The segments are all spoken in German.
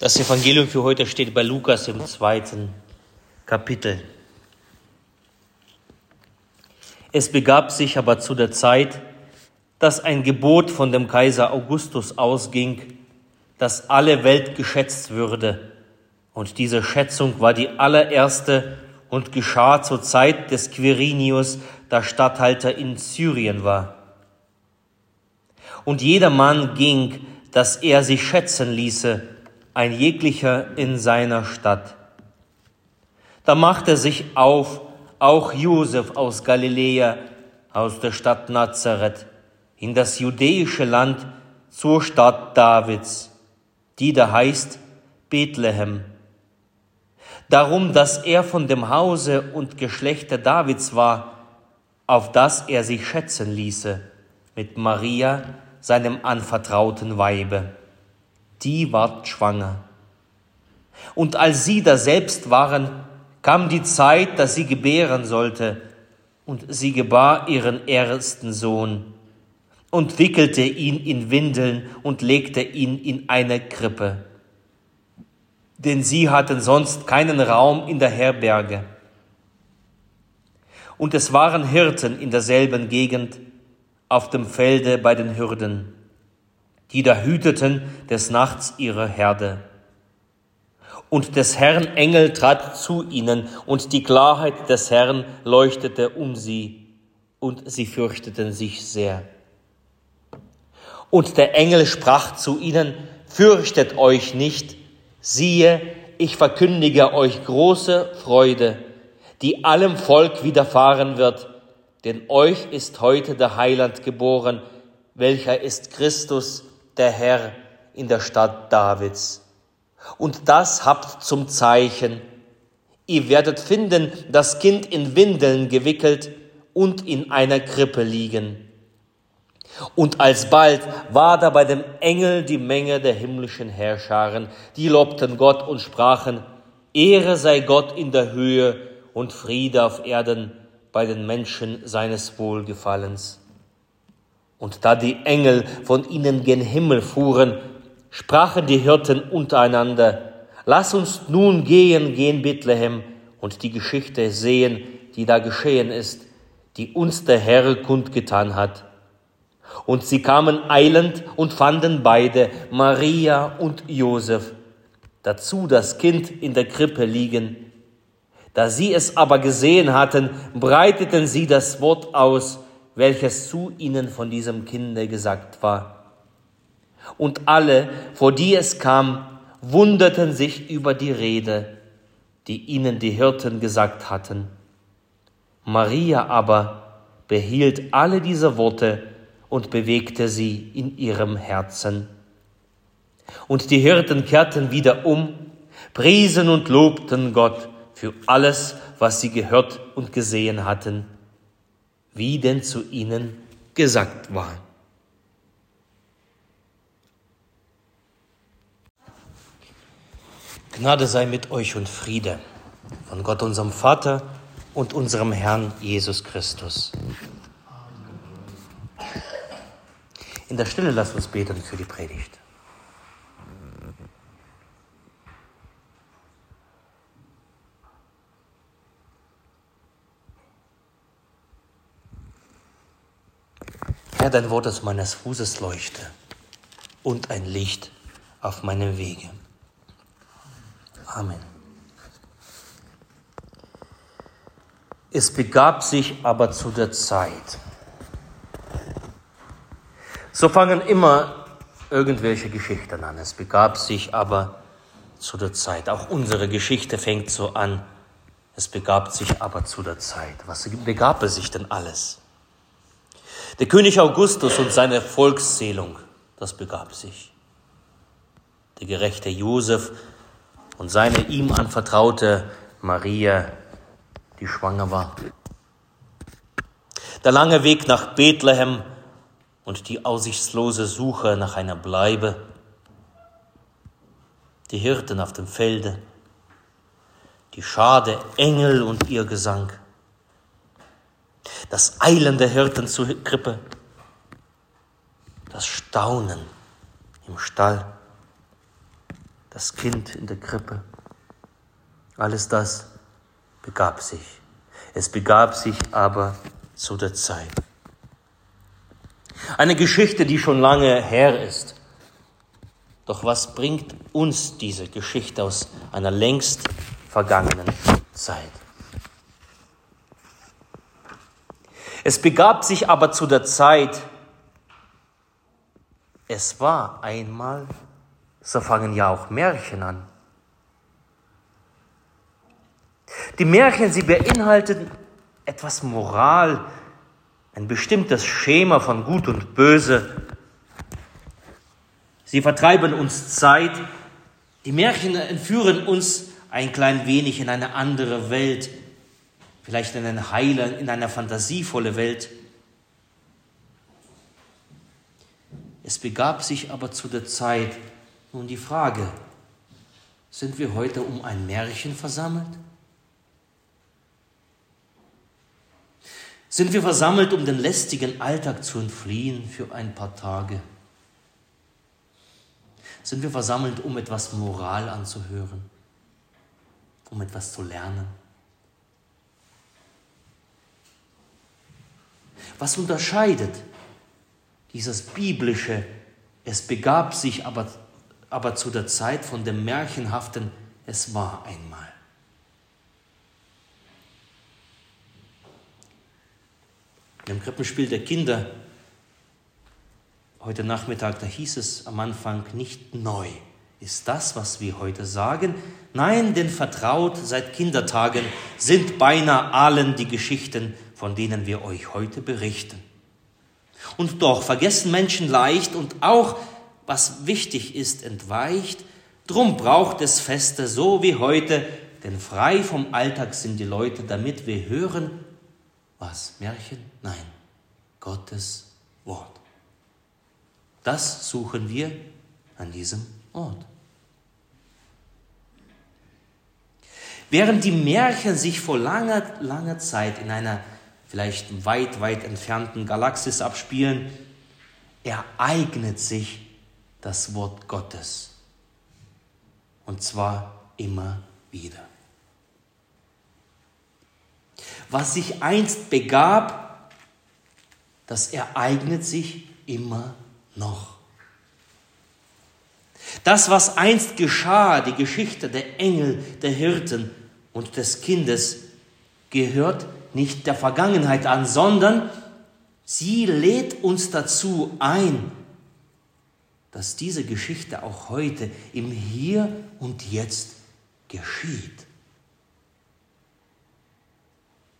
Das Evangelium für heute steht bei Lukas im zweiten Kapitel. Es begab sich aber zu der Zeit, dass ein Gebot von dem Kaiser Augustus ausging, dass alle Welt geschätzt würde. Und diese Schätzung war die allererste und geschah zur Zeit des Quirinius, der Statthalter in Syrien war. Und jeder Mann ging, dass er sich schätzen ließe, ein jeglicher in seiner Stadt. Da machte sich auf auch Josef aus Galiläa, aus der Stadt Nazareth, in das judäische Land zur Stadt Davids, die da heißt Bethlehem. Darum, dass er von dem Hause und Geschlechte Davids war, auf das er sich schätzen ließe mit Maria, seinem anvertrauten Weibe die ward schwanger. Und als sie da selbst waren, kam die Zeit, dass sie gebären sollte, und sie gebar ihren ersten Sohn und wickelte ihn in Windeln und legte ihn in eine Krippe. Denn sie hatten sonst keinen Raum in der Herberge. Und es waren Hirten in derselben Gegend auf dem Felde bei den Hürden die da hüteten des Nachts ihre Herde. Und des Herrn Engel trat zu ihnen, und die Klarheit des Herrn leuchtete um sie, und sie fürchteten sich sehr. Und der Engel sprach zu ihnen, Fürchtet euch nicht, siehe, ich verkündige euch große Freude, die allem Volk widerfahren wird, denn euch ist heute der Heiland geboren, welcher ist Christus, der Herr in der Stadt Davids. Und das habt zum Zeichen. Ihr werdet finden, das Kind in Windeln gewickelt und in einer Krippe liegen. Und alsbald war da bei dem Engel die Menge der himmlischen Herrscharen, die lobten Gott und sprachen, Ehre sei Gott in der Höhe und Friede auf Erden bei den Menschen seines Wohlgefallens. Und da die Engel von ihnen gen Himmel fuhren, sprachen die Hirten untereinander, lass uns nun gehen, gehen Bethlehem und die Geschichte sehen, die da geschehen ist, die uns der Herr kundgetan hat. Und sie kamen eilend und fanden beide, Maria und Josef, dazu das Kind in der Krippe liegen. Da sie es aber gesehen hatten, breiteten sie das Wort aus, welches zu ihnen von diesem Kinde gesagt war. Und alle, vor die es kam, wunderten sich über die Rede, die ihnen die Hirten gesagt hatten. Maria aber behielt alle diese Worte und bewegte sie in ihrem Herzen. Und die Hirten kehrten wieder um, priesen und lobten Gott für alles, was sie gehört und gesehen hatten wie denn zu ihnen gesagt war. Gnade sei mit euch und Friede von Gott unserem Vater und unserem Herrn Jesus Christus. In der Stille lasst uns beten für die Predigt. Herr, dein Wort ist meines Fußes Leuchte und ein Licht auf meinem Wege. Amen. Es begab sich aber zu der Zeit. So fangen immer irgendwelche Geschichten an. Es begab sich aber zu der Zeit. Auch unsere Geschichte fängt so an. Es begab sich aber zu der Zeit. Was begab es sich denn alles? Der König Augustus und seine Volkszählung, das begab sich. Der gerechte Josef und seine ihm anvertraute Maria, die schwanger war. Der lange Weg nach Bethlehem und die aussichtslose Suche nach einer Bleibe. Die Hirten auf dem Felde, die Schade Engel und ihr Gesang das Eilen der Hirten zur Krippe, das Staunen im Stall. das Kind in der Krippe. Alles das begab sich. Es begab sich aber zu der Zeit. Eine Geschichte, die schon lange her ist. Doch was bringt uns diese Geschichte aus einer längst vergangenen Zeit? Es begab sich aber zu der Zeit, es war einmal, so fangen ja auch Märchen an. Die Märchen, sie beinhalten etwas Moral, ein bestimmtes Schema von Gut und Böse. Sie vertreiben uns Zeit. Die Märchen entführen uns ein klein wenig in eine andere Welt, vielleicht in eine heile, in eine fantasievolle Welt. Es begab sich aber zu der Zeit nun die Frage, sind wir heute um ein Märchen versammelt? Sind wir versammelt, um den lästigen Alltag zu entfliehen für ein paar Tage? Sind wir versammelt, um etwas Moral anzuhören, um etwas zu lernen? Was unterscheidet dieses biblische, es begab sich aber, aber zu der Zeit von dem märchenhaften, es war einmal? Im Krippenspiel der Kinder heute Nachmittag, da hieß es am Anfang nicht neu. Ist das, was wir heute sagen? Nein, denn vertraut seit Kindertagen sind beinahe allen die Geschichten, von denen wir euch heute berichten. Und doch vergessen Menschen leicht und auch, was wichtig ist, entweicht. Drum braucht es Feste so wie heute, denn frei vom Alltag sind die Leute, damit wir hören, was? Märchen? Nein, Gottes Wort. Das suchen wir an diesem Ort. Während die Märchen sich vor langer, langer Zeit in einer vielleicht weit, weit entfernten Galaxis abspielen, ereignet sich das Wort Gottes. Und zwar immer wieder. Was sich einst begab, das ereignet sich immer noch. Das, was einst geschah, die Geschichte der Engel, der Hirten und des Kindes, gehört nicht der Vergangenheit an, sondern sie lädt uns dazu ein, dass diese Geschichte auch heute im Hier und Jetzt geschieht.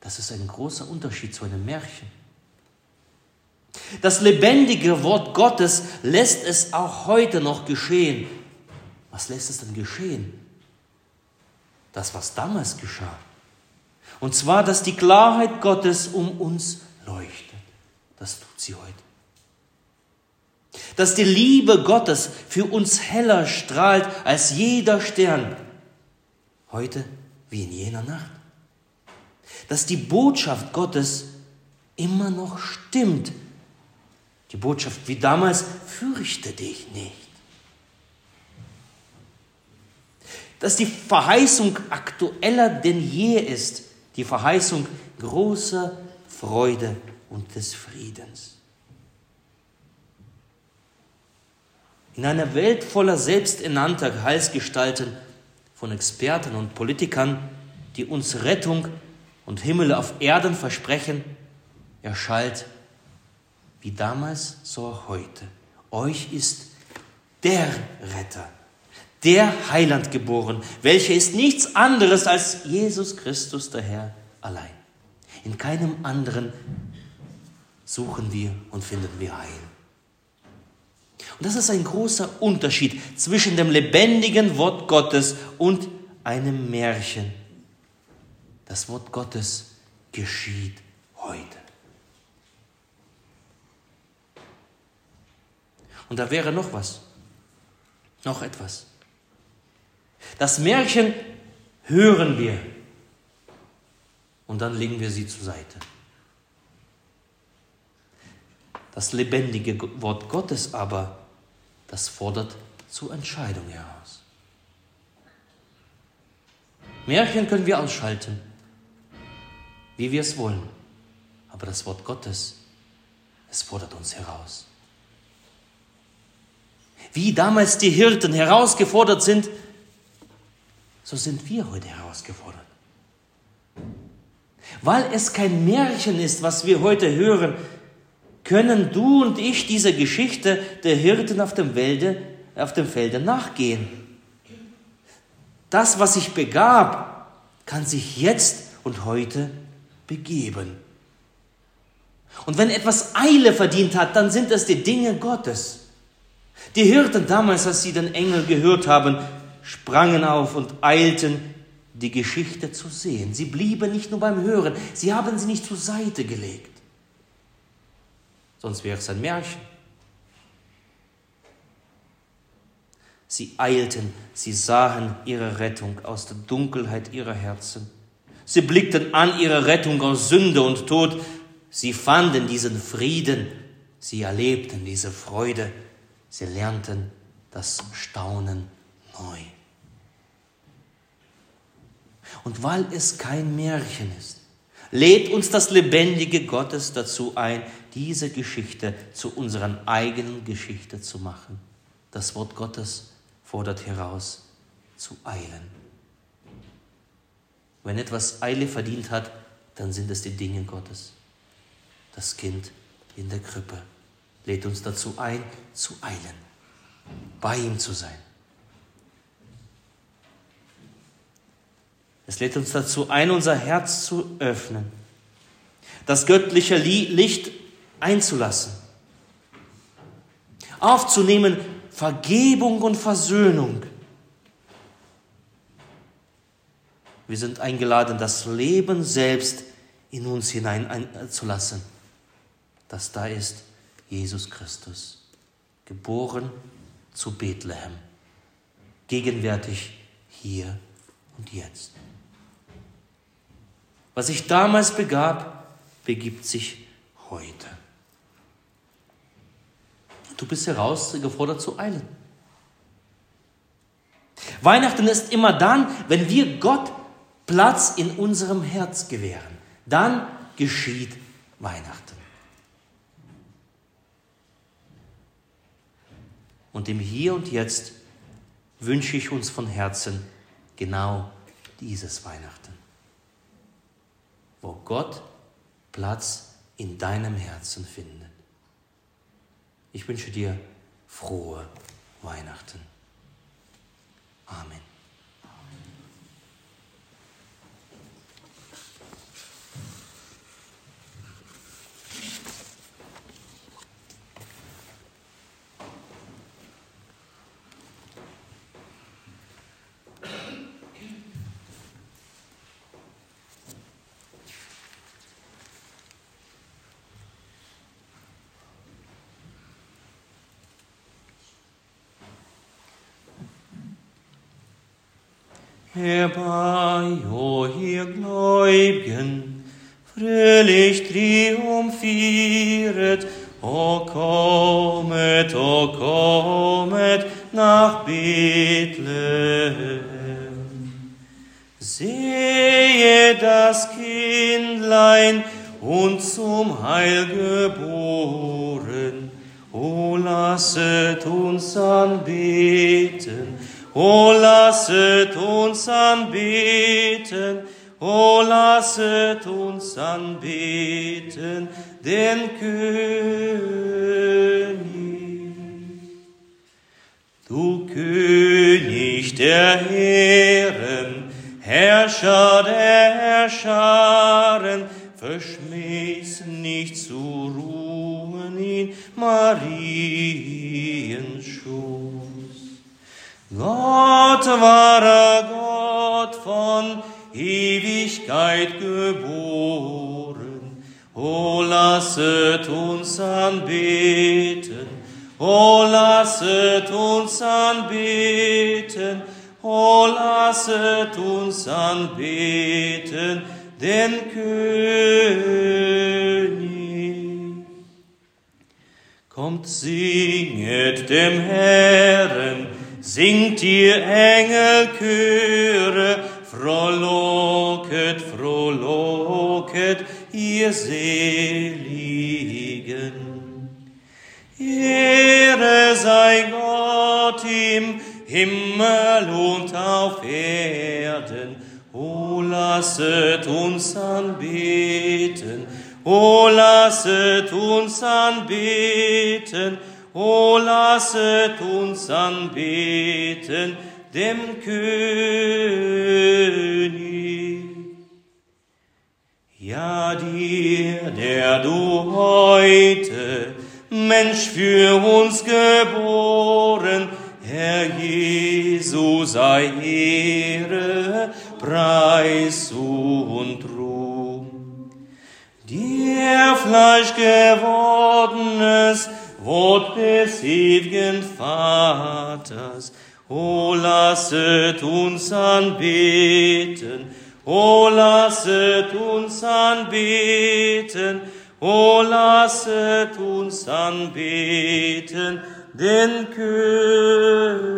Das ist ein großer Unterschied zu einem Märchen. Das lebendige Wort Gottes lässt es auch heute noch geschehen. Was lässt es denn geschehen? Das, was damals geschah. Und zwar, dass die Klarheit Gottes um uns leuchtet. Das tut sie heute. Dass die Liebe Gottes für uns heller strahlt als jeder Stern. Heute wie in jener Nacht dass die Botschaft Gottes immer noch stimmt. Die Botschaft wie damals, fürchte dich nicht. Dass die Verheißung aktueller denn je ist, die Verheißung großer Freude und des Friedens. In einer Welt voller selbsternannter Heilsgestalten von Experten und Politikern, die uns Rettung und Himmel auf Erden versprechen, erschallt wie damals, so auch heute. Euch ist der Retter, der Heiland geboren, welcher ist nichts anderes als Jesus Christus, der Herr, allein. In keinem anderen suchen wir und finden wir Heil. Und das ist ein großer Unterschied zwischen dem lebendigen Wort Gottes und einem Märchen, das Wort Gottes geschieht heute. Und da wäre noch was, noch etwas. Das Märchen hören wir und dann legen wir sie zur Seite. Das lebendige Wort Gottes aber, das fordert zur Entscheidung heraus. Märchen können wir ausschalten, wie wir es wollen. Aber das Wort Gottes, es fordert uns heraus. Wie damals die Hirten herausgefordert sind, so sind wir heute herausgefordert. Weil es kein Märchen ist, was wir heute hören, können du und ich dieser Geschichte der Hirten auf dem, Welde, auf dem Felde nachgehen. Das, was sich begab, kann sich jetzt und heute begeben. Und wenn etwas Eile verdient hat, dann sind es die Dinge Gottes. Die Hirten damals, als sie den Engel gehört haben, sprangen auf und eilten, die Geschichte zu sehen. Sie blieben nicht nur beim Hören, sie haben sie nicht zur Seite gelegt. Sonst wäre es ein Märchen. Sie eilten, sie sahen ihre Rettung aus der Dunkelheit ihrer Herzen. Sie blickten an ihre Rettung aus Sünde und Tod. Sie fanden diesen Frieden, sie erlebten diese Freude, sie lernten das Staunen neu. Und weil es kein Märchen ist, lädt uns das lebendige Gottes dazu ein, diese Geschichte zu unserer eigenen Geschichte zu machen. Das Wort Gottes fordert heraus, zu eilen. Wenn etwas Eile verdient hat, dann sind es die Dinge Gottes. Das Kind in der Krippe lädt uns dazu ein, zu eilen, bei ihm zu sein. Es lädt uns dazu ein, unser Herz zu öffnen, das göttliche Licht einzulassen, aufzunehmen Vergebung und Versöhnung. Wir sind eingeladen, das Leben selbst in uns hineinzulassen, das da ist Jesus Christus, geboren zu Bethlehem, gegenwärtig hier und jetzt. Was sich damals begab, begibt sich heute. Du bist herausgefordert zu eilen. Weihnachten ist immer dann, wenn wir Gott Platz in unserem Herz gewähren. Dann geschieht Weihnachten. Und im Hier und Jetzt wünsche ich uns von Herzen genau dieses Weihnachten wo Gott Platz in deinem Herzen findet. Ich wünsche dir frohe Weihnachten. Amen. Herbei, o ihr Gläubigen, fröhlich triumphieret, o kommet, o kommet nach Bethlehem. Sehe das Kindlein und zum Heil geboren, o lasset uns anbeten, O lasset uns anbeten, O lasset uns anbeten, den König. Du König der Herren, Herrscher der Herrscharen, verschmähst nicht zu ruhen in Mariens Schoß. Gott wahrer Gott von Ewigkeit geboren. O lasset uns anbeten, o lasset uns anbeten, o lasset uns anbeten, den König. Kommt, singet dem Herrn, Singt ihr Engelchöre, Frohlocket, frohlocket, ihr Seligen. Ehre sei Gott im Himmel und auf Erden. O lasset uns anbeten, o lasset uns anbeten, o lasset uns anbeten, dem König. Ja, dir, der du heute Mensch für uns geboren, Herr Jesu sei Ehre, Preis und Ruhm. Dir Fleisch gewordenes Wort des ewigen Vaters, O lasset uns anbeten, O lasset uns anbeten, O lasset uns anbeten, den König.